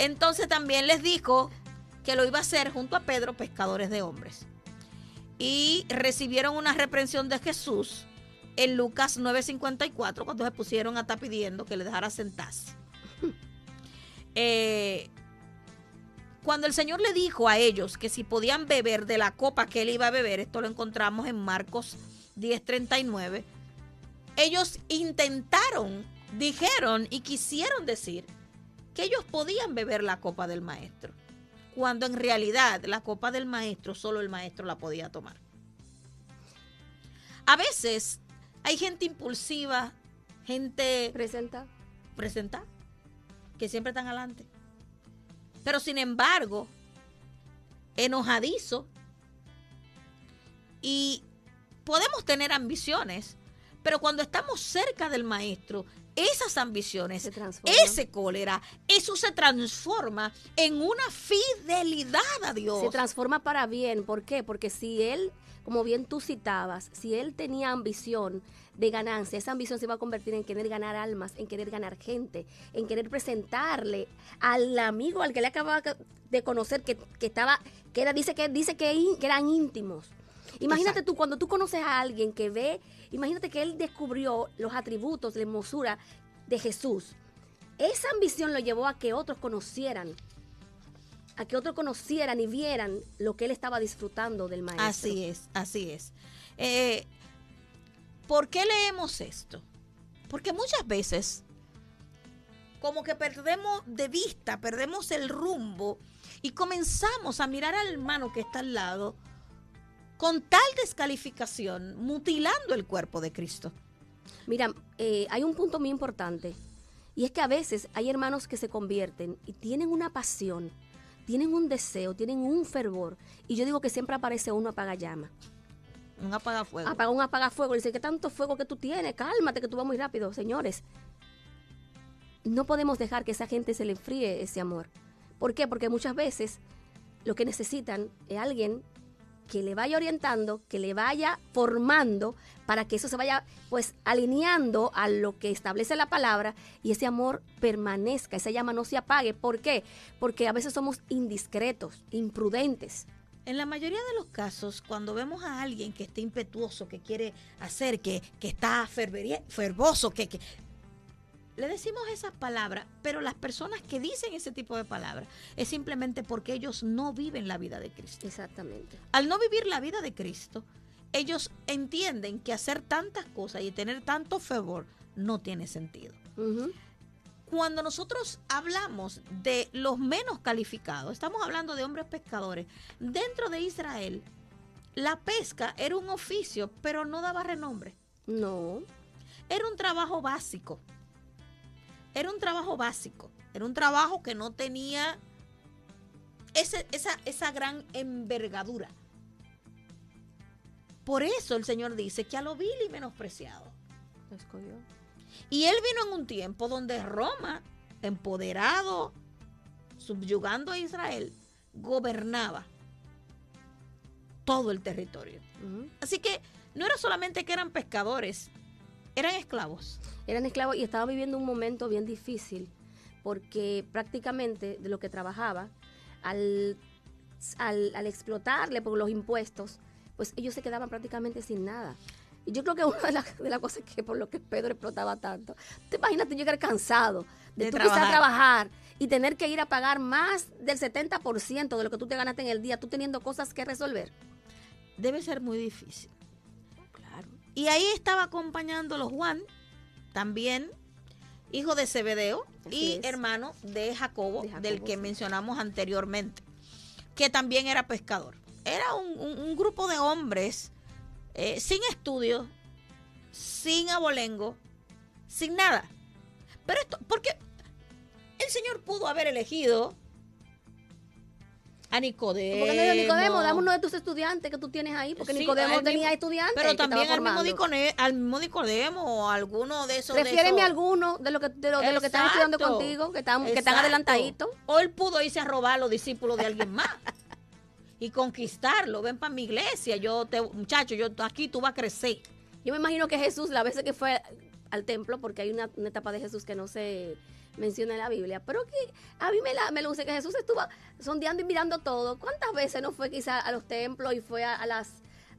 Entonces también les dijo que lo iba a hacer junto a Pedro, pescadores de hombres. Y recibieron una reprensión de Jesús en Lucas 9:54 cuando se pusieron a estar pidiendo que le dejara sentarse. Eh, cuando el Señor le dijo a ellos que si podían beber de la copa que él iba a beber, esto lo encontramos en Marcos 10:39, ellos intentaron, dijeron y quisieron decir que ellos podían beber la copa del maestro, cuando en realidad la copa del maestro solo el maestro la podía tomar. A veces hay gente impulsiva, gente presenta, presenta, que siempre están adelante. Pero sin embargo, enojadizo y podemos tener ambiciones, pero cuando estamos cerca del maestro, esas ambiciones, ese cólera, eso se transforma en una fidelidad a Dios. Se transforma para bien. ¿Por qué? Porque si él, como bien tú citabas, si él tenía ambición de ganancia, esa ambición se va a convertir en querer ganar almas, en querer ganar gente, en querer presentarle al amigo al que le acababa de conocer que, estaba, que era, dice que dice que, eran íntimos. Imagínate tú, cuando tú conoces a alguien que ve Imagínate que él descubrió los atributos, la hermosura de Jesús. Esa ambición lo llevó a que otros conocieran, a que otros conocieran y vieran lo que él estaba disfrutando del maestro. Así es, así es. Eh, ¿Por qué leemos esto? Porque muchas veces como que perdemos de vista, perdemos el rumbo y comenzamos a mirar al hermano que está al lado con tal descalificación, mutilando el cuerpo de Cristo. Mira, eh, hay un punto muy importante, y es que a veces hay hermanos que se convierten y tienen una pasión, tienen un deseo, tienen un fervor, y yo digo que siempre aparece uno apaga llama. Un apagafuego. Apaga un apagafuego. Dice, ¿qué tanto fuego que tú tienes? Cálmate, que tú vas muy rápido. Señores, no podemos dejar que esa gente se le enfríe ese amor. ¿Por qué? Porque muchas veces lo que necesitan es alguien que le vaya orientando, que le vaya formando para que eso se vaya pues alineando a lo que establece la palabra y ese amor permanezca, esa llama no se apague. ¿Por qué? Porque a veces somos indiscretos, imprudentes. En la mayoría de los casos, cuando vemos a alguien que está impetuoso, que quiere hacer, que, que está fervoso, que, que le decimos esas palabras, pero las personas que dicen ese tipo de palabras es simplemente porque ellos no viven la vida de Cristo. Exactamente. Al no vivir la vida de Cristo, ellos entienden que hacer tantas cosas y tener tanto fervor no tiene sentido. Cuando nosotros hablamos de los menos calificados, estamos hablando de hombres pescadores. Dentro de Israel, la pesca era un oficio, pero no daba renombre. No. Era un trabajo básico era un trabajo básico, era un trabajo que no tenía esa, esa gran envergadura. Por eso el Señor dice que a lo vil y menospreciado. Y él vino en un tiempo donde Roma, empoderado, subyugando a Israel, gobernaba todo el territorio. Así que no era solamente que eran pescadores, eran esclavos. Eran esclavos y estaban viviendo un momento bien difícil porque prácticamente de lo que trabajaba, al, al, explotarle por los impuestos, pues ellos se quedaban prácticamente sin nada. Y yo creo que una de las, de cosas que por lo que Pedro explotaba tanto, te imaginas llegar cansado de, de trabajar. a trabajar y tener que ir a pagar más del 70% de lo que tú te ganaste en el día, tú teniendo cosas que resolver. Debe ser muy difícil. Y ahí estaba acompañándolo Juan, también hijo de Zebedeo y hermano de Jacobo, del que mencionamos anteriormente, que también era pescador. Era un, grupo de hombres eh, sin estudios, sin abolengo, sin nada. Pero esto, porque el Señor pudo haber elegido a Nicodemo. Porque no Nicodemo, dame uno de tus estudiantes que tú tienes ahí, porque Nicodemo tenía estudiantes. Pero también al mismo, Nicodemo, al mismo Nicodemo alguno de esos. Refiéreme a alguno de lo que, de lo, que están estudiando contigo, que están, que están adelantaditos. O él pudo irse a robar a los discípulos de alguien más. y conquistarlo. Ven para mi iglesia, yo te, muchacho, yo aquí tú vas a crecer. Yo me imagino que Jesús, la vez que fue al templo, porque hay una, una etapa de Jesús que no se menciona en la Biblia. Pero que a mí me, la, me luce que Jesús estuvo sondeando y mirando todo. ¿Cuántas veces no fue quizá a los templos y fue a, las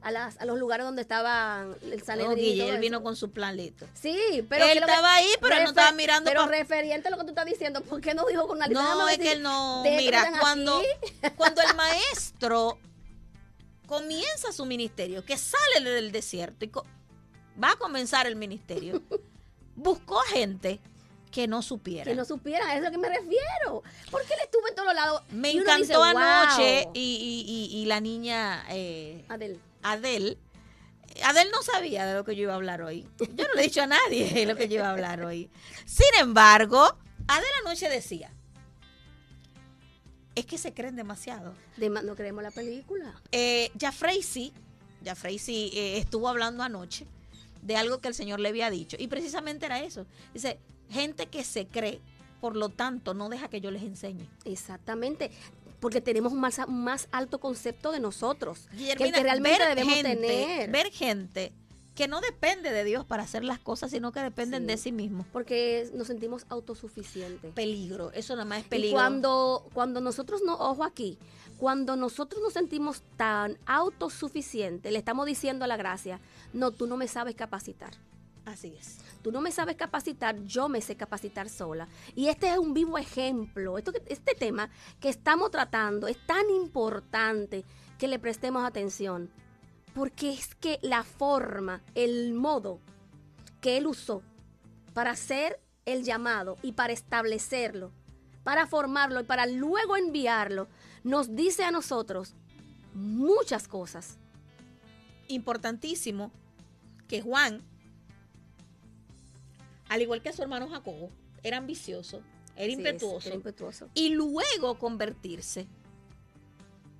a, las, a los lugares donde estaban el Sanedrín. él vino con su planito. Sí, pero... Él estaba ahí, pero no estaba mirando... Pero referente a lo que tú estás diciendo, ¿por qué no dijo con la No, es que él no... Mira, cuando, cuando el maestro comienza su ministerio, que sale del desierto y va a comenzar el ministerio, buscó gente que no supiera. Que no supiera, es a lo que me refiero. Porque él estuvo en todos lados. Me encantó anoche y, la niña eh, Adel. Adel. Adel no sabía de lo que yo iba a hablar hoy. Yo no le he dicho a nadie de lo que yo iba a hablar hoy. Sin embargo, Adel anoche decía, es que se creen demasiado. no creemos la película. Eh, ya Freisy, ya Freisy eh, estuvo hablando anoche de algo que el Señor le había dicho. Y precisamente era eso. Dice, gente que se cree, por lo tanto, no deja que yo les enseñe. Exactamente. Porque tenemos un más, más alto concepto de nosotros. que, realmente debemos tener. Ver gente que no depende de Dios para hacer las cosas, sino que dependen de sí mismos. Porque nos sentimos autosuficientes. Peligro, eso nada más es peligro. cuando, cuando nosotros no, ojo aquí, cuando nosotros nos sentimos tan autosuficientes, le estamos diciendo a la gracia, no, tú no me sabes capacitar. Así es. Tú no me sabes capacitar, yo me sé capacitar sola. Y este es un vivo ejemplo. Esto, este tema que estamos tratando es tan importante que le prestemos atención porque es que la forma, el modo que él usó para hacer el llamado y para establecerlo, para formarlo y para luego enviarlo, nos dice a nosotros muchas cosas. Importantísimo que Juan, al igual que su hermano Jacobo, era ambicioso, era, impetuoso, era impetuoso, y luego convertirse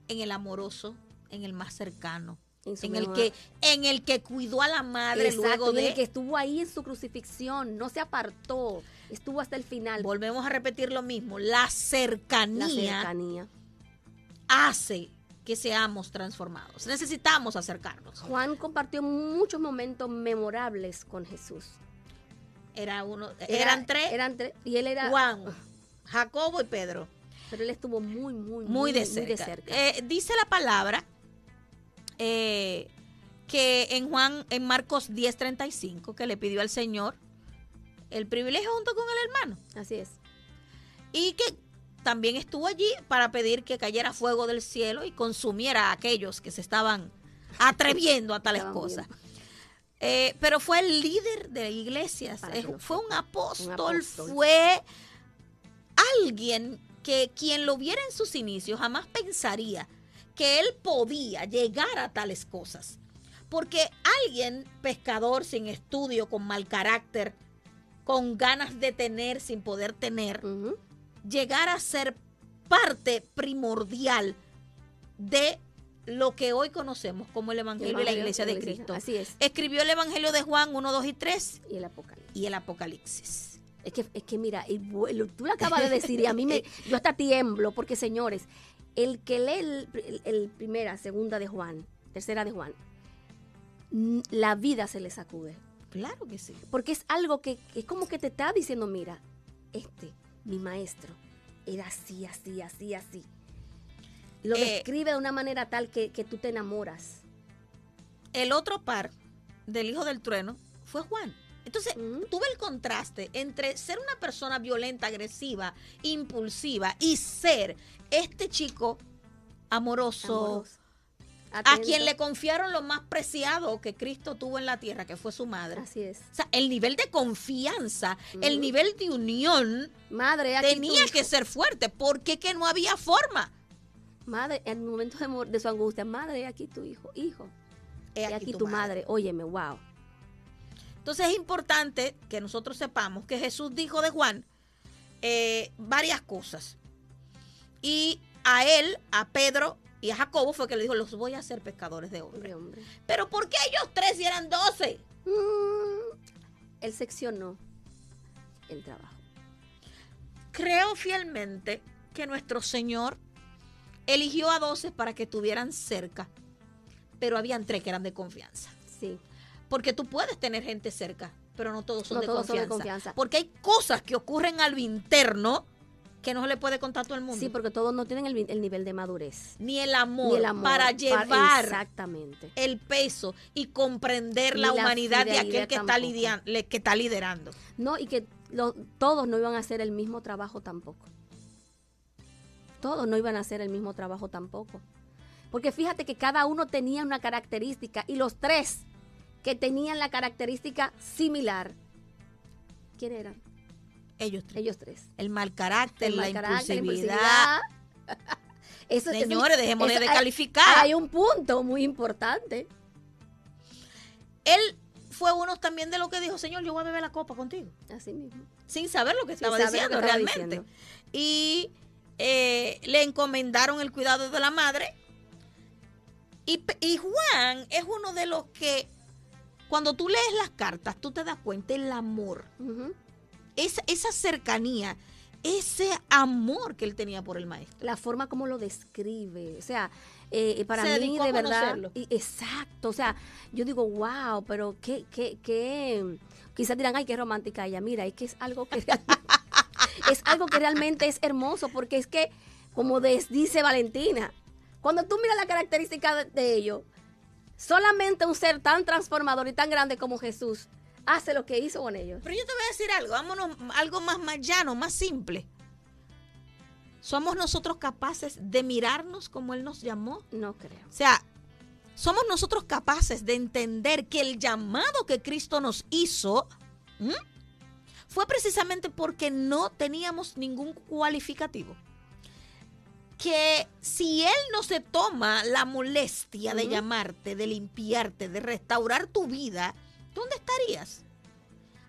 en el amoroso, en el más cercano, en, el que en el que cuidó a la madre luego de el que estuvo ahí en su crucifixión, no se apartó, estuvo hasta el final. Volvemos a repetir lo mismo, la cercanía, hace que seamos transformados. Necesitamos acercarnos. Juan compartió muchos momentos memorables con Jesús. Era uno, eran tres. Eran tres y él era Juan, Jacobo y Pedro. Pero él estuvo muy, muy, muy, de cerca. Eh, dice la palabra eh, que en Juan, en Marcos 10:35, que le pidió al Señor el privilegio junto con el hermano. Así es. Y que también estuvo allí para pedir que cayera fuego del cielo y consumiera a aquellos que se estaban atreviendo a tales cosas. Eh, pero fue el líder de iglesias, fue un apóstol, fue alguien que quien lo viera en sus inicios jamás pensaría que él podía llegar a tales cosas. Porque alguien, pescador sin estudio, con mal carácter, con ganas de tener sin poder tener, llegar a ser parte primordial de lo que hoy conocemos como el Evangelio, de la Iglesia de Cristo. Así es. Escribió el Evangelio de Juan 1, 2 y 3. Y el Apocalipsis. Y el Apocalipsis. Es que, es que mira, tú lo acabas de decir y a mí me, yo hasta tiemblo porque señores, el que lee el, primera, segunda de Juan, tercera de Juan, la vida se le sacude. Claro que sí. Porque es algo que es como que te está diciendo, mira, este, mi maestro, era así, así, así, así. Lo eh, describe de una manera tal que, que tú te enamoras. El otro par del hijo del trueno fue Juan. Entonces, tuve el contraste entre ser una persona violenta, agresiva, impulsiva y ser este chico amoroso, a quien le confiaron lo más preciado que Cristo tuvo en la tierra, que fue su madre. Así es. O sea, el nivel de confianza, el nivel de unión madre, tenía que ser fuerte, porque que no había forma. Madre, en el momento de, su angustia, madre, aquí tu hijo, hijo. He aquí, tu, madre. Óyeme, wow. Entonces es importante que nosotros sepamos que Jesús dijo de Juan eh, varias cosas. Y a él, a Pedro y a Jacobo fue que le dijo, los voy a hacer pescadores de hombres. Pero ¿por qué ellos tres y eran doce? Mm, él seccionó el trabajo. Creo fielmente que nuestro Señor eligió a doce para que estuvieran cerca, pero habían tres que eran de confianza. Sí. Porque tú puedes tener gente cerca, pero no todos son, de, confianza. de confianza. Porque hay cosas que ocurren a lo interno que no se le puede contar a todo el mundo. Sí, porque todos no tienen el, nivel de madurez. Ni el amor, para llevar exactamente. el peso y comprender la, humanidad de aquel que está, que está liderando. No, y que todos no iban a hacer el mismo trabajo tampoco. Todos no iban a hacer el mismo trabajo tampoco. Porque fíjate que cada uno tenía una característica y los tres que tenían la característica similar, ¿quién eran? Ellos tres. Ellos tres. El mal carácter, la, impulsividad. Señores, dejemos de calificar. Hay un punto muy importante. Él fue uno también de lo que dijo, Señor, yo voy a beber la copa contigo. Así mismo. Sin saber lo que estaba diciendo realmente. Y eh, le encomendaron el cuidado de la madre. Y, Juan es uno de los que, cuando tú lees las cartas, tú te das cuenta el amor esa, cercanía, ese amor que él tenía por el maestro. La forma como lo describe, o sea, eh, eh, para mí de verdad, exacto, o sea, yo digo, wow, pero qué, qué, qué, quizás dirán, ay, qué romántica ella, mira, es que es algo que es algo que realmente es hermoso, porque es que, como dice Valentina, cuando tú miras la característica de, de ellos, solamente un ser tan transformador y tan grande como Jesús hace lo que hizo con ellos. Pero yo te voy a decir algo, vámonos algo más, más llano, más simple. ¿Somos nosotros capaces de mirarnos como Él nos llamó? No creo. O sea, somos nosotros capaces de entender que el llamado que Cristo nos hizo fue precisamente porque no teníamos ningún cualificativo. Que si Él no se toma la molestia de llamarte, de limpiarte, de restaurar tu vida, ¿dónde estarías?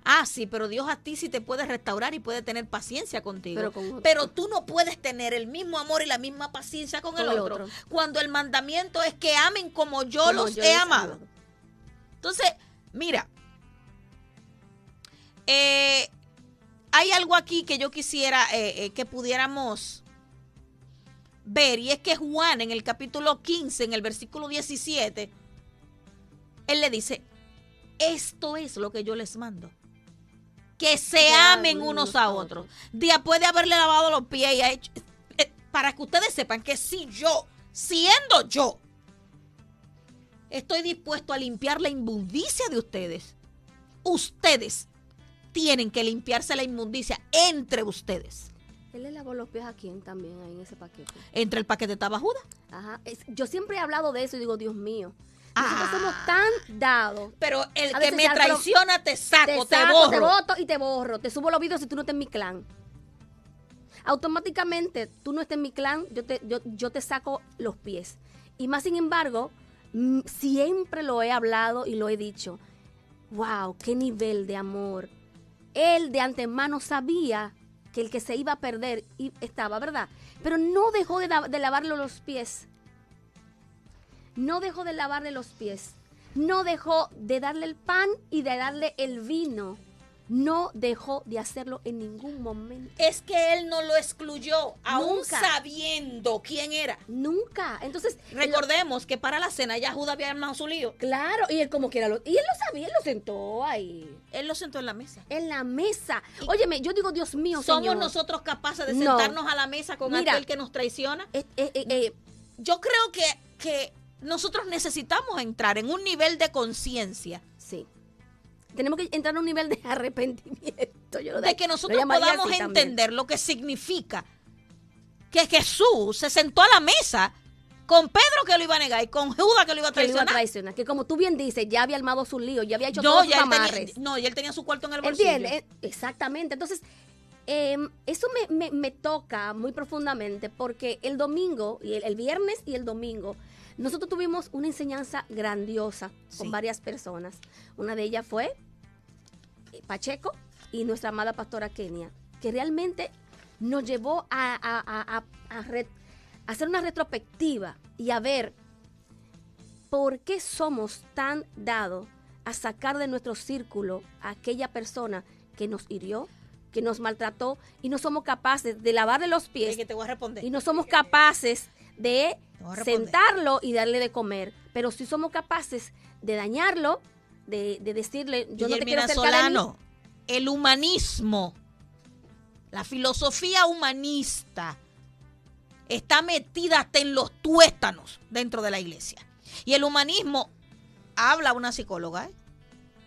Ah, sí, pero Dios a ti sí te puede restaurar y puede tener paciencia contigo. Pero, tú no puedes tener el mismo amor y la misma paciencia con, el, otro, Cuando el mandamiento es que amen como yo los he amado. Entonces, mira, eh, hay algo aquí que yo quisiera eh, eh, que pudiéramos ver y es que Juan en el capítulo 15, en el versículo 17, él le dice, esto es lo que yo les mando. Que se amen unos a otros. Después de haberle lavado los pies y ha hecho, para que ustedes sepan que si yo, siendo yo, estoy dispuesto a limpiar la inmundicia de ustedes, ustedes tienen que limpiarse la inmundicia entre ustedes. Él le lavó los pies a quién también ahí en ese paquete. Entre el paquete estaba Judas. Ajá. yo siempre he hablado de eso y digo, Dios mío. Nosotros somos ah. tan dados. Pero el que me traiciona te saco, te, borro. Te voto y te borro. Te subo los videos si tú no estás en mi clan. Automáticamente, tú no estás en mi clan, yo te, yo, yo te saco los pies. Y más sin embargo, mm, siempre lo he hablado y lo he dicho. Wow, qué nivel de amor. Él de antemano sabía que el que se iba a perder estaba, ¿verdad? Pero no dejó de, de lavarle los pies no dejó de lavarle los pies, no dejó de darle el pan y de darle el vino. No dejó de hacerlo en ningún momento. Es que él no lo excluyó, aún sabiendo quién era. Nunca. Entonces. Recordemos que para la cena ya Judas había armado su lío. Claro, y él como que era lo. Y él lo sabía, él lo sentó ahí. Él lo sentó en la mesa. En la mesa. Óyeme, yo digo, Dios mío. ¿Somos nosotros capaces de sentarnos a la mesa con aquel que nos traiciona? Eh, eh, eh, yo creo que, que nosotros necesitamos entrar en un nivel de conciencia. Tenemos que entrar en un nivel de arrepentimiento. de, que nosotros podamos entender lo que significa que Jesús se sentó a la mesa con Pedro que lo iba a negar y con Judas que lo iba a traicionar. Que como tú bien dices, ya había armado su lío, ya había hecho todos sus amarres. no, y él tenía su cuarto en el bolsillo. Entiende, exactamente. Entonces, em, eso me, toca muy profundamente porque el domingo, y el viernes y el domingo, nosotros tuvimos una enseñanza grandiosa con varias personas. Una de ellas fue eh, Pacheco y nuestra amada pastora Kenia, que realmente nos llevó a, hacer una retrospectiva y a ver por qué somos tan dados a sacar de nuestro círculo a aquella persona que nos hirió, que nos maltrató y no somos capaces de lavarle los pies. Que te voy a responder. Y no somos capaces de sentarlo y darle de comer. Pero si somos capaces de dañarlo, de, decirle, yo no te quiero Solano, el humanismo, la filosofía humanista está metida hasta en los tuéstanos dentro de la iglesia. Y el humanismo habla una psicóloga, ¿eh?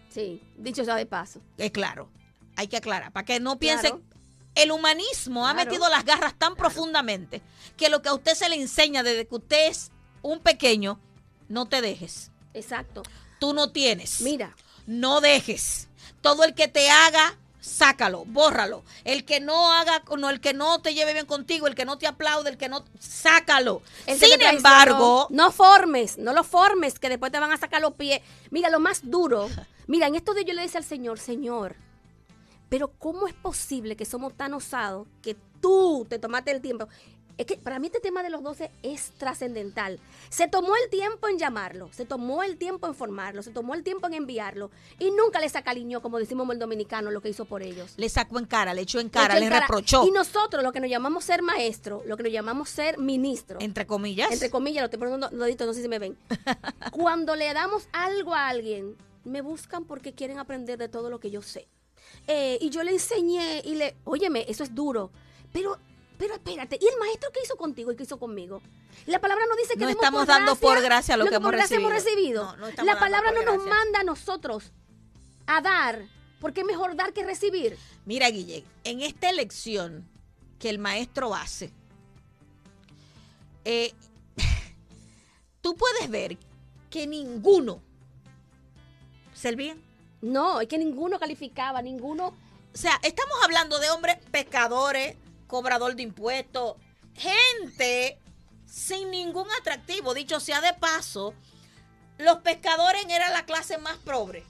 Sí, dicho sea de paso. Es claro, hay que aclarar, para que no piensen... El humanismo ha metido las garras tan profundamente que lo que a usted se le enseña desde que usted es un pequeño, no te dejes. Exacto. Tú no tienes. Mira. No dejes. Todo el que te haga, sácalo, bórralo. El que no haga, no, el que no te lleve bien contigo, el que no te aplaude, el que no, sácalo. Sin embargo, no formes, no lo formes, que después te van a sacar los pies. Mira, lo más duro. Mira, en esto de yo le decía al Señor, Señor, pero ¿cómo es posible que somos tan osados que tú te tomaste el tiempo? Es que para mí este tema de los 12 es trascendental. Se tomó el tiempo en llamarlo, se tomó el tiempo en formarlo, se tomó el tiempo en enviarlo y nunca le sacaliñó, como decimos el dominicano, lo que hizo por ellos. Le sacó en cara, le echó en cara, le, reprochó. Y nosotros, lo que nos llamamos ser maestro, lo que nos llamamos ser ministro. Entre comillas. Entre comillas, lo estoy poniendo, lo no sé si me ven. Cuando le damos algo a alguien, me buscan porque quieren aprender de todo lo que yo sé. Eh, y yo le enseñé y le, óyeme, eso es duro, pero, pero espérate, ¿y el maestro qué hizo contigo y qué hizo conmigo? La palabra no dice que no estamos dando por gracia lo, que, hemos recibido. la palabra no nos manda a nosotros a dar, porque es mejor dar que recibir. Mira, Guille, en esta elección que el maestro hace, eh, tú puedes ver que ninguno servía. No, es que ninguno calificaba, ninguno. O sea, estamos hablando de hombres pescadores, cobrador de impuestos, gente sin ningún atractivo. Dicho sea de paso, los pescadores eran la clase más pobre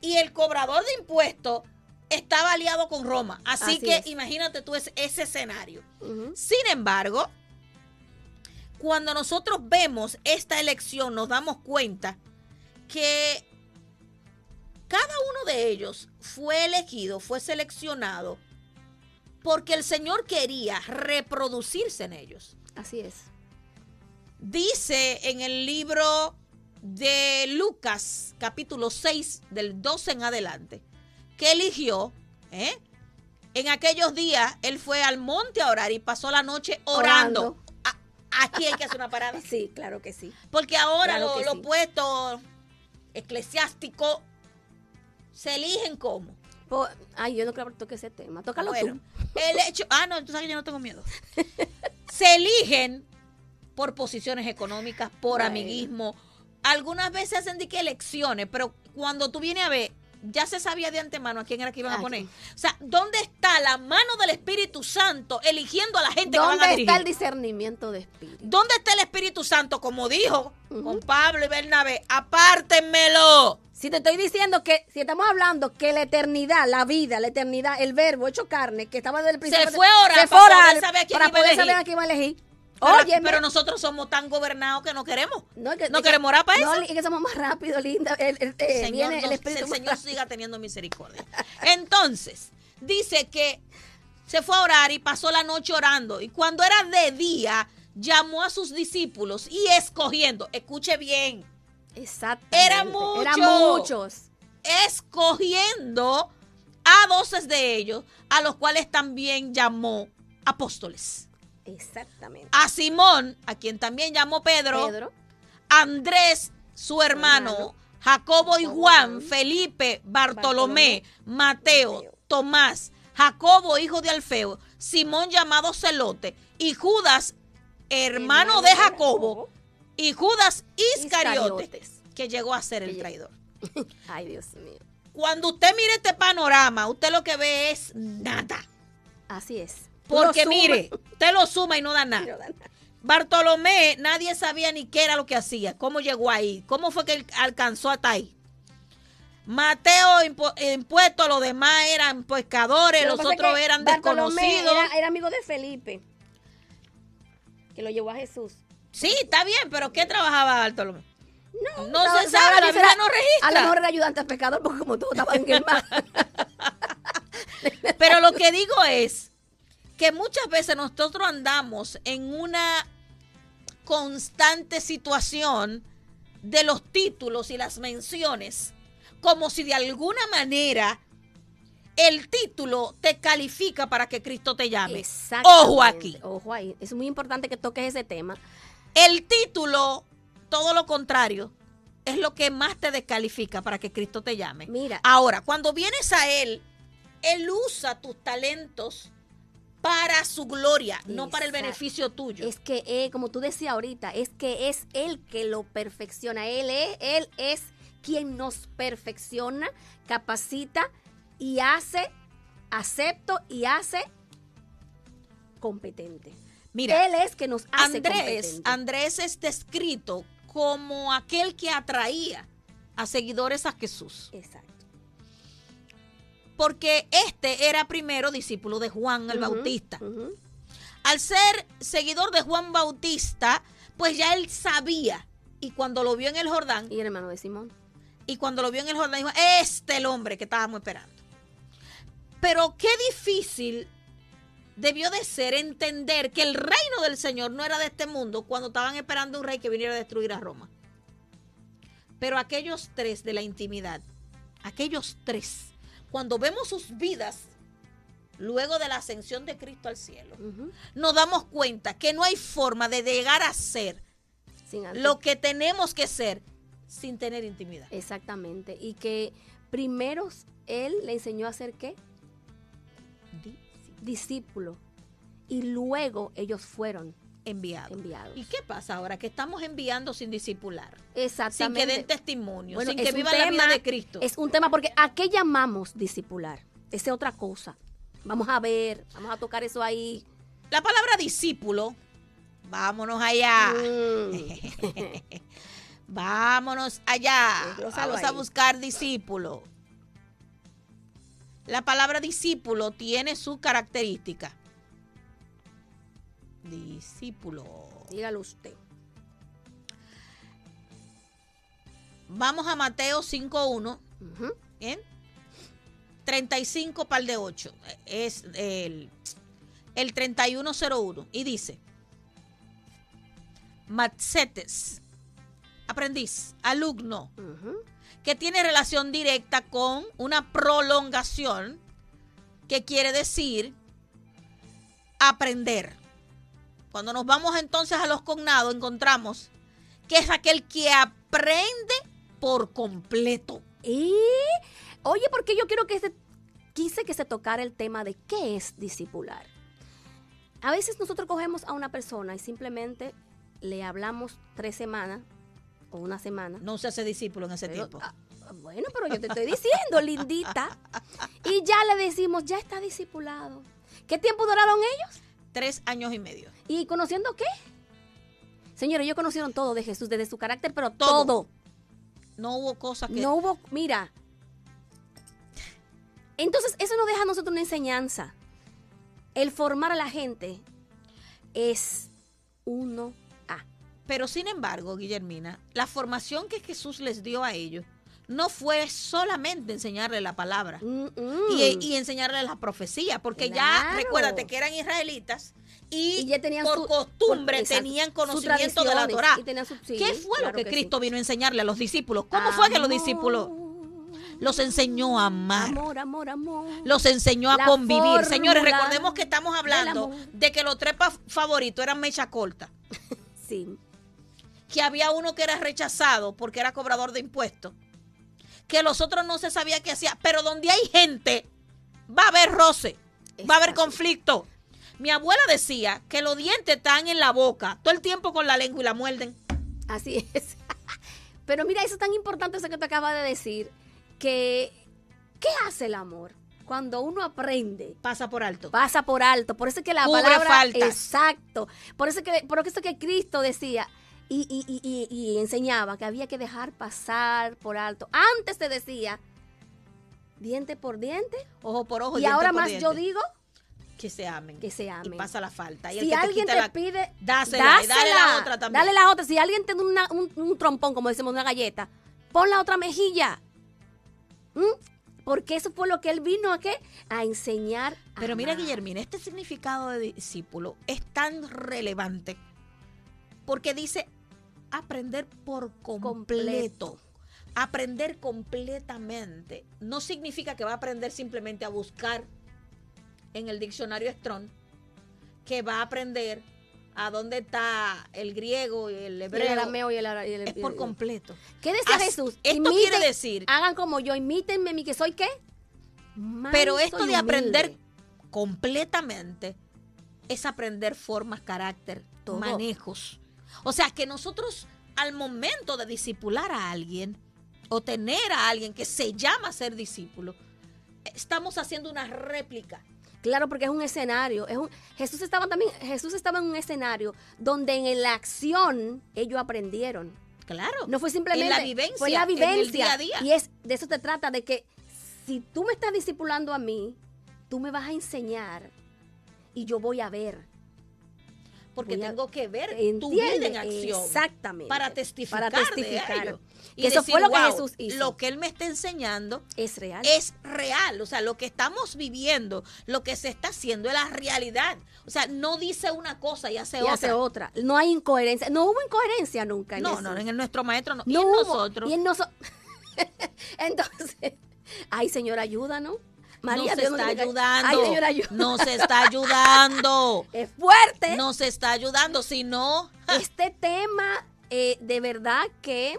y el cobrador de impuestos estaba aliado con Roma. Así, que imagínate tú ese, escenario. Sin embargo, cuando nosotros vemos esta elección, nos damos cuenta que cada uno de ellos fue elegido, fue seleccionado, porque el Señor quería reproducirse en ellos. Así es. Dice en el libro de Lucas, capítulo 6, del 12 en adelante, que eligió, ¿eh? en aquellos días, él fue al monte a orar y pasó la noche orando. aquí hay que hacer una parada. Sí, claro que sí. Porque ahora los puestos eclesiásticos se eligen ay, yo no creo que toque ese tema. Tócalo bueno, El hecho, ah, no, tú sabes que yo no tengo miedo. se eligen por posiciones económicas, por amiguismo. Algunas veces hacen de que elecciones, pero cuando tú vienes a ver, ya se sabía de antemano a quién era que iban a poner. O sea, ¿dónde está la mano del Espíritu Santo eligiendo a la gente que van a dirigir? ¿Dónde está el discernimiento de espíritu? ¿Dónde está el Espíritu Santo? Como dijo con Pablo y Bernabé, apártenmelo. Si te estoy diciendo que, si estamos hablando que la eternidad, la vida, la eternidad, el verbo hecho carne, que estaba desde el principio. Se fue orar saber a quién para poder saber a quién iba a elegir. Pero, pero, nosotros somos tan gobernados que no queremos. No, queremos orar para eso. No, y que somos más rápidos, linda. El, el, eh, Señor, el, el Señor siga teniendo misericordia. Entonces, dice que se fue a orar y pasó la noche orando. Y cuando era de día, llamó a sus discípulos y escogiendo, escuche bien. Exactamente. Eran muchos. Eran muchos. Escogiendo a doce de ellos, a los cuales también llamó apóstoles. Exactamente. A Simón, a quien también llamó Pedro. Pedro. Andrés, su hermano. Jacobo y Juan, Felipe, Bartolomé, Mateo, Tomás, Jacobo, hijo de Alfeo, Simón llamado Celote y Judas, hermano, de Jacobo, y Judas Iscariotes, que llegó a ser el traidor. Ay, Dios mío. Cuando usted mire este panorama, usted lo que ve es nada. Así es. Porque mire, usted lo suma y no da nada. Bartolomé, nadie sabía ni qué era lo que hacía, cómo llegó ahí, cómo fue que alcanzó hasta ahí. Mateo, impuesto, los demás eran pescadores, los otros eran desconocidos. Era, amigo de Felipe, que lo llevó a Jesús. Sí, está bien, pero ¿qué trabajaba Bartolomé? No, no, se sabe, la Biblia no registra. A lo mejor era ayudante al pescador, porque como todos estaban en el mar. pero lo que digo es que muchas veces nosotros andamos en una constante situación de los títulos y las menciones como si de alguna manera el título te califica para que Cristo te llame. Ojo aquí. Ojo ahí. Es muy importante que toques ese tema. El título, todo lo contrario, es lo que más te descalifica para que Cristo te llame. Mira. Ahora, cuando vienes a Él, Él usa tus talentos para su gloria, no para el beneficio tuyo. Es que, eh, como tú decías ahorita, es que es Él que lo perfecciona. Él es, él es quien nos perfecciona, capacita y hace, acepto y hace competente. Mira, Él es que nos hace Andrés, Andrés es descrito como aquel que atraía a seguidores a Jesús. Exacto. Porque este era primero discípulo de Juan el Bautista. Al ser seguidor de Juan Bautista, pues ya él sabía. Y cuando lo vio en el Jordán. Y el hermano de Simón. Y cuando lo vio en el Jordán, dijo: Este es el hombre que estábamos esperando. Pero qué difícil debió de ser entender que el reino del Señor no era de este mundo cuando estaban esperando un rey que viniera a destruir a Roma. Pero aquellos tres de la intimidad, aquellos tres, cuando vemos sus vidas luego de la ascensión de Cristo al cielo, nos damos cuenta que no hay forma de llegar a ser lo que tenemos que ser sin tener intimidad. Exactamente. Y que primero Él le enseñó a hacer qué? discípulo. Y luego ellos fueron enviados. enviados. ¿Y qué pasa ahora? Que estamos enviando sin discipular. Exactamente. Sin que den testimonio, sin que vivan la vida de Cristo. Es un tema porque ¿a qué llamamos discipular? Esa es otra cosa. Vamos a ver, vamos a tocar eso ahí. La palabra discípulo, vámonos allá. Mm. vámonos allá. Vamos a buscar discípulo. La palabra discípulo tiene su característica. Discípulo. Dígalo usted. Vamos a Mateo 5.1. ¿Bien? 35 par de 8. Es el, el 3101. Y dice: Matsetes, aprendiz, alumno, que tiene relación directa con una prolongación, que quiere decir aprender. Cuando nos vamos entonces a los cognados, encontramos que es aquel que aprende por completo. Y, oye, porque yo quiero que se, quise que se tocara el tema de qué es discipular. A veces nosotros cogemos a una persona y simplemente le hablamos tres semanas o una semana. No se hace discípulo en ese tiempo. Ah, bueno, pero yo te estoy diciendo, lindita. Y ya le decimos, ya está discipulado. ¿Qué tiempo duraron ellos? Tres años y medio. ¿Y conociendo qué? Señores, ellos conocieron todo de Jesús, desde su carácter, pero todo. No hubo cosas que... No hubo, mira. Entonces, eso nos deja a nosotros una enseñanza. El formar a la gente es uno pero sin embargo, Guillermina, la formación que Jesús les dio a ellos no fue solamente enseñarle la palabra y, enseñarle la profecía, porque ya recuérdate que eran israelitas y, por costumbre tenían conocimiento de la Torah. ¿Qué fue lo que, Cristo vino a enseñarle a los discípulos? ¿Cómo fue que los discípulos los enseñó a amar? Amor, amor, amor. Los enseñó a convivir. Señores, recordemos que estamos hablando de que los tres favoritos eran mecha corta. sí que había uno que era rechazado porque era cobrador de impuestos, que los otros no se sabía qué hacía, pero donde hay gente va a haber roce, va a haber conflicto. Mi abuela decía que los dientes están en la boca, todo el tiempo con la lengua y la muerden. Así es. Pero mira, eso es tan importante eso que te acaba de decir, que ¿qué hace el amor? Cuando uno aprende. Pasa por alto. Pasa por alto. Por eso es que la Cubre palabra. Faltas. Exacto. Por eso que, por eso que Cristo decía, y, enseñaba que había que dejar pasar por alto. Antes te decía, diente por diente, ojo por ojo. Y ahora más yo digo que se amen. Que se amen. Y pasa la falta. Y si alguien te, pide, dásela, dale la otra también. Dale la otra. Si alguien te da un, trompón, como decimos, una galleta, pon la otra mejilla. ¿Mm? Porque eso fue lo que él vino a qué? A enseñar. Pero mira, Guillermina, este significado de discípulo es tan relevante porque dice aprender por completo. aprender completamente no significa que va a aprender simplemente a buscar en el diccionario Strong, que va a aprender a dónde está el griego y el hebreo. el arameo y el, Es por completo. ¿Qué decía Jesús? Esto quiere decir. Hagan como yo, imítenme mi que soy qué. pero esto de aprender completamente es aprender formas, carácter, manejos. O sea que nosotros al momento de discipular a alguien o tener a alguien que se llama ser discípulo, estamos haciendo una réplica. Claro, porque es un escenario. Es un, Jesús estaba también, Jesús estaba en un escenario donde en la acción ellos aprendieron. Claro. No fue simplemente la vivencia, fue la vivencia. día a día. Y es de eso se trata de que si tú me estás discipulando a mí, tú me vas a enseñar y yo voy a ver porque tengo que ver tu vida en acción. Exactamente. Para testificar, para testificar. Y eso fue lo que Jesús hizo. Lo que Él me está enseñando es real. Es real. O sea, lo que estamos viviendo, lo que se está haciendo es la realidad. O sea, no dice una cosa y hace otra. hace otra. No hay incoherencia. No hubo incoherencia nunca. En no, no, en nuestro maestro no. no y en hubo. nosotros. Y en nosotros. Entonces, ay, Señor, ayúdanos. María, nos está ayudando. Nos está ayudando. Es fuerte. Nos está ayudando. Si no. Este tema, eh, de verdad que.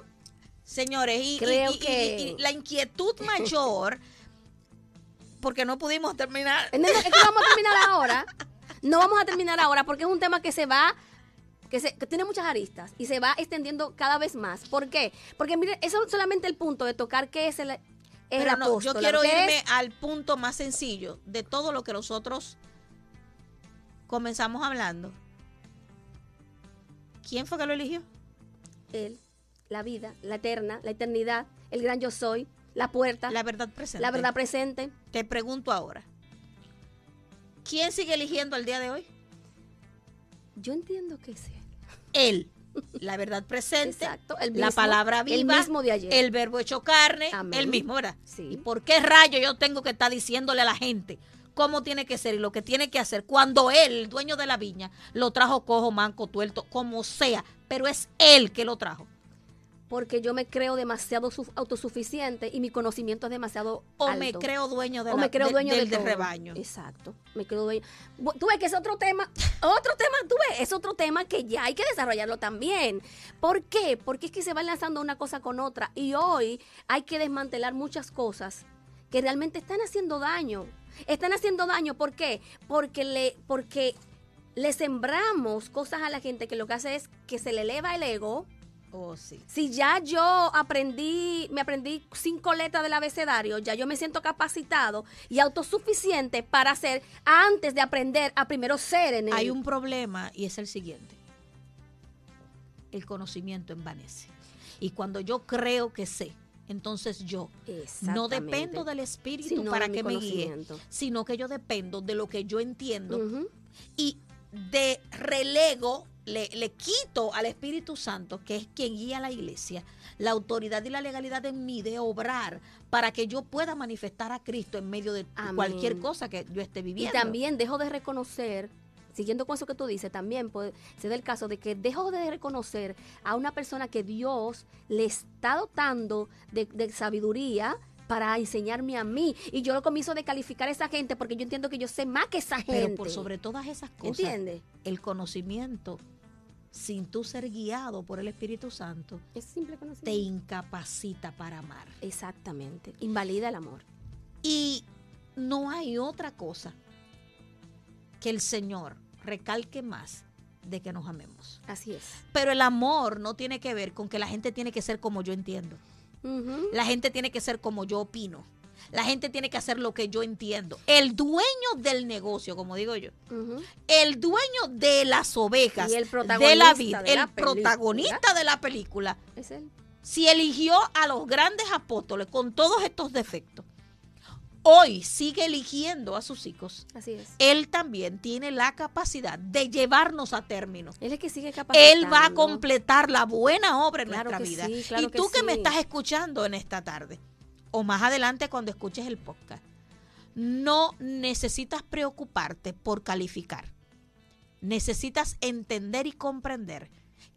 Señores, y, creo que... la inquietud mayor, porque no pudimos terminar. No, es que vamos a terminar ahora. No vamos a terminar ahora porque es un tema que se va que, se, que, tiene muchas aristas y se va extendiendo cada vez más. ¿Por qué? Porque mire, eso es solamente el punto de tocar qué es el, yo quiero irme al punto más sencillo de todo lo que nosotros comenzamos hablando. ¿Quién fue que lo eligió? Él, la vida, la eterna, la eternidad, el gran yo soy, la puerta. La verdad presente. La verdad presente. Te pregunto ahora. ¿Quién sigue eligiendo al día de hoy? Yo entiendo que es él. Él la verdad presente, la palabra viva, el mismo de ayer. el verbo hecho carne, el mismo, ¿verdad? ¿Y por qué rayo yo tengo que estar diciéndole a la gente cómo tiene que ser y lo que tiene que hacer cuando él, el dueño de la viña, lo trajo cojo, manco, tuerto, como sea, pero es él que lo trajo? Porque yo me creo demasiado autosuficiente y mi conocimiento es demasiado o me creo dueño, de me creo dueño del, rebaño. Exacto, me creo dueño. Tú ves que es otro tema, otro tema, tú ves, es otro tema que ya hay que desarrollarlo también. ¿Por qué? Porque es que se va lanzando una cosa con otra y hoy hay que desmantelar muchas cosas que realmente están haciendo daño. Están haciendo daño, ¿por qué? Porque le porque le sembramos cosas a la gente que lo que hace es que se le eleva el ego, Oh, sí. Si ya yo aprendí, me aprendí cinco letras del abecedario, ya yo me siento capacitado y autosuficiente para hacer, antes de aprender a primero ser en él. Hay un problema y es el siguiente. El conocimiento envanece. Y cuando yo creo que sé, entonces yo no dependo del espíritu para que me guíe, sino que yo dependo de lo que yo entiendo y de relego le, quito al Espíritu Santo, que es quien guía a la iglesia, la autoridad y la legalidad en mí de obrar para que yo pueda manifestar a Cristo en medio de cualquier cosa que yo esté viviendo. Y también dejo de reconocer, siguiendo con eso que tú dices, también puede ser el caso de que dejo de reconocer a una persona que Dios le está dotando de, de sabiduría, para enseñarme a mí. Y yo lo comienzo de calificar a esa gente porque yo entiendo que yo sé más que esa gente. Pero por sobre todas esas cosas, ¿entiendes? El conocimiento, sin tú ser guiado por el Espíritu Santo, es simple te incapacita para amar. Exactamente. Invalida el amor. Y no hay otra cosa que el Señor recalque más de que nos amemos. Así es. Pero el amor no tiene que ver con que la gente tiene que ser como yo entiendo. La gente tiene que ser como yo opino. La gente tiene que hacer lo que yo entiendo. El dueño del negocio, como digo yo, el dueño de las ovejas, el de la vida, el protagonista de la película, es él. Si eligió a los grandes apóstoles con todos estos defectos, hoy sigue eligiendo a sus hijos, Así es. él también tiene la capacidad de llevarnos a término. Él es que sigue capacitando. Él va a completar la buena obra en nuestra vida. y tú que, me estás escuchando en esta tarde, o más adelante cuando escuches el podcast, no necesitas preocuparte por calificar. Necesitas entender y comprender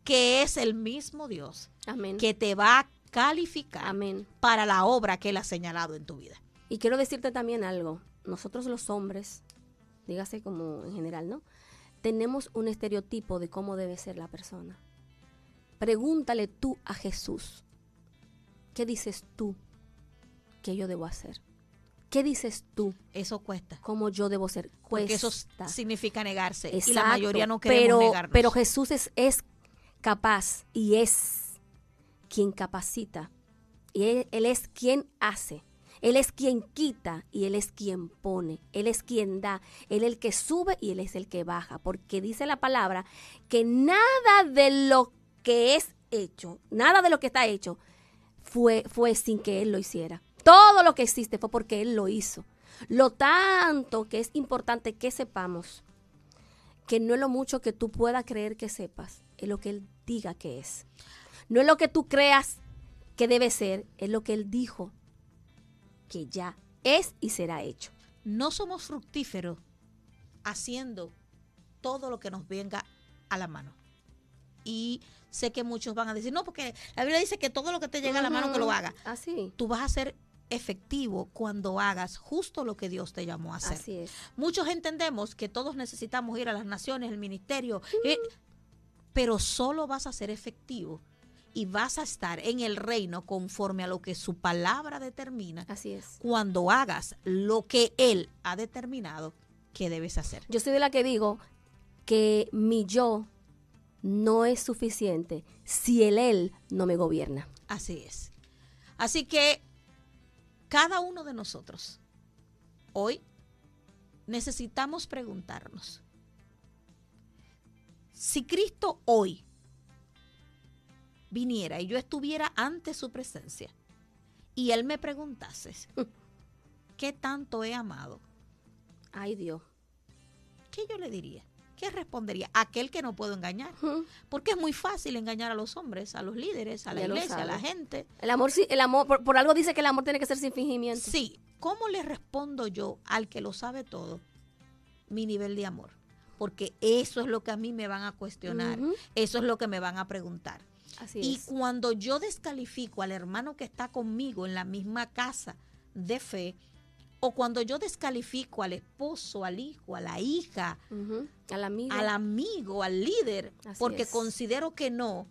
que es el mismo Dios Amén. que te va a calificar Amén. para la obra que Él ha señalado en tu vida. Y quiero decirte también algo. Nosotros los hombres, dígase como en general, ¿no? Tenemos un estereotipo de cómo debe ser la persona. Pregúntale tú a Jesús, ¿qué dices tú que yo debo hacer? ¿Qué dices tú? Eso cuesta. ¿Cómo yo debo ser? Porque eso Cuesta. significa negarse. Exacto, y la mayoría no queremos pero, negarnos. Pero Jesús es, es capaz y es quien capacita. Y él, él es quien hace. Él es quien quita y Él es quien pone. Él es quien da. Él es el que sube y Él es el que baja. Porque dice la palabra que nada de lo que es hecho, nada de lo que está hecho, fue, fue sin que Él lo hiciera. Todo lo que existe fue porque Él lo hizo. Lo tanto que es importante que sepamos que no es lo mucho que tú puedas creer que sepas, es lo que Él diga que es. No es lo que tú creas que debe ser, es lo que Él dijo que ya es y será hecho. no somos fructíferos haciendo todo lo que nos venga a la mano. Y sé que muchos van a decir, no, porque la Biblia dice que todo lo que te llega a la mano que lo haga. Así. Tú vas a ser efectivo cuando hagas justo lo que Dios te llamó a hacer. Así es. Muchos entendemos que todos necesitamos ir a las naciones, el ministerio, eh, pero solo vas a ser efectivo y vas a estar en el reino conforme a lo que su palabra determina Así es. cuando hagas lo que Él ha determinado que debes hacer. Yo soy de la que digo que mi yo no es suficiente si el él no me gobierna. Así es. Así que cada uno de nosotros hoy necesitamos preguntarnos, si Cristo hoy viniera y yo estuviera ante su presencia y Él me preguntase, ¿qué tanto he amado? Ay Dios. ¿Qué yo le diría? ¿Qué respondería? Aquel que no puedo engañar. Porque es muy fácil engañar a los hombres, a los líderes, a la Ya iglesia, a la gente. El amor, sí- el amor, por, por algo dice que el amor tiene que ser sin fingimiento. Sí, ¿cómo le respondo yo al que lo sabe todo mi nivel de amor? Porque eso es lo que a mí me van a cuestionar, eso es lo que me van a preguntar. Así Y es. cuando yo descalifico al hermano que está conmigo en la misma casa de fe, o cuando yo descalifico al esposo, al hijo, a la hija. Al amigo. al amigo, al líder, Así porque es. considero que no,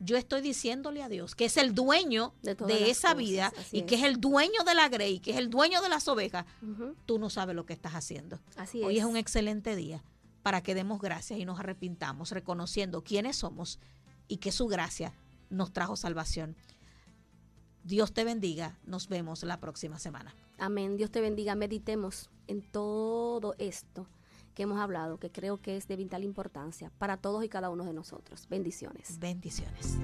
yo estoy diciéndole a Dios que es el dueño De esa cosas, vida así y que es. el dueño de la grey, que es el dueño de las ovejas, tú no sabes lo que estás haciendo. Así Hoy es. es un excelente día para que demos gracias y nos arrepintamos, reconociendo quiénes somos y que su gracia nos trajo salvación. Dios te bendiga. Nos vemos la próxima semana. Amén. Dios te bendiga. Meditemos en todo esto que hemos hablado, que creo que es de vital importancia para todos y cada uno de nosotros. Bendiciones. Bendiciones.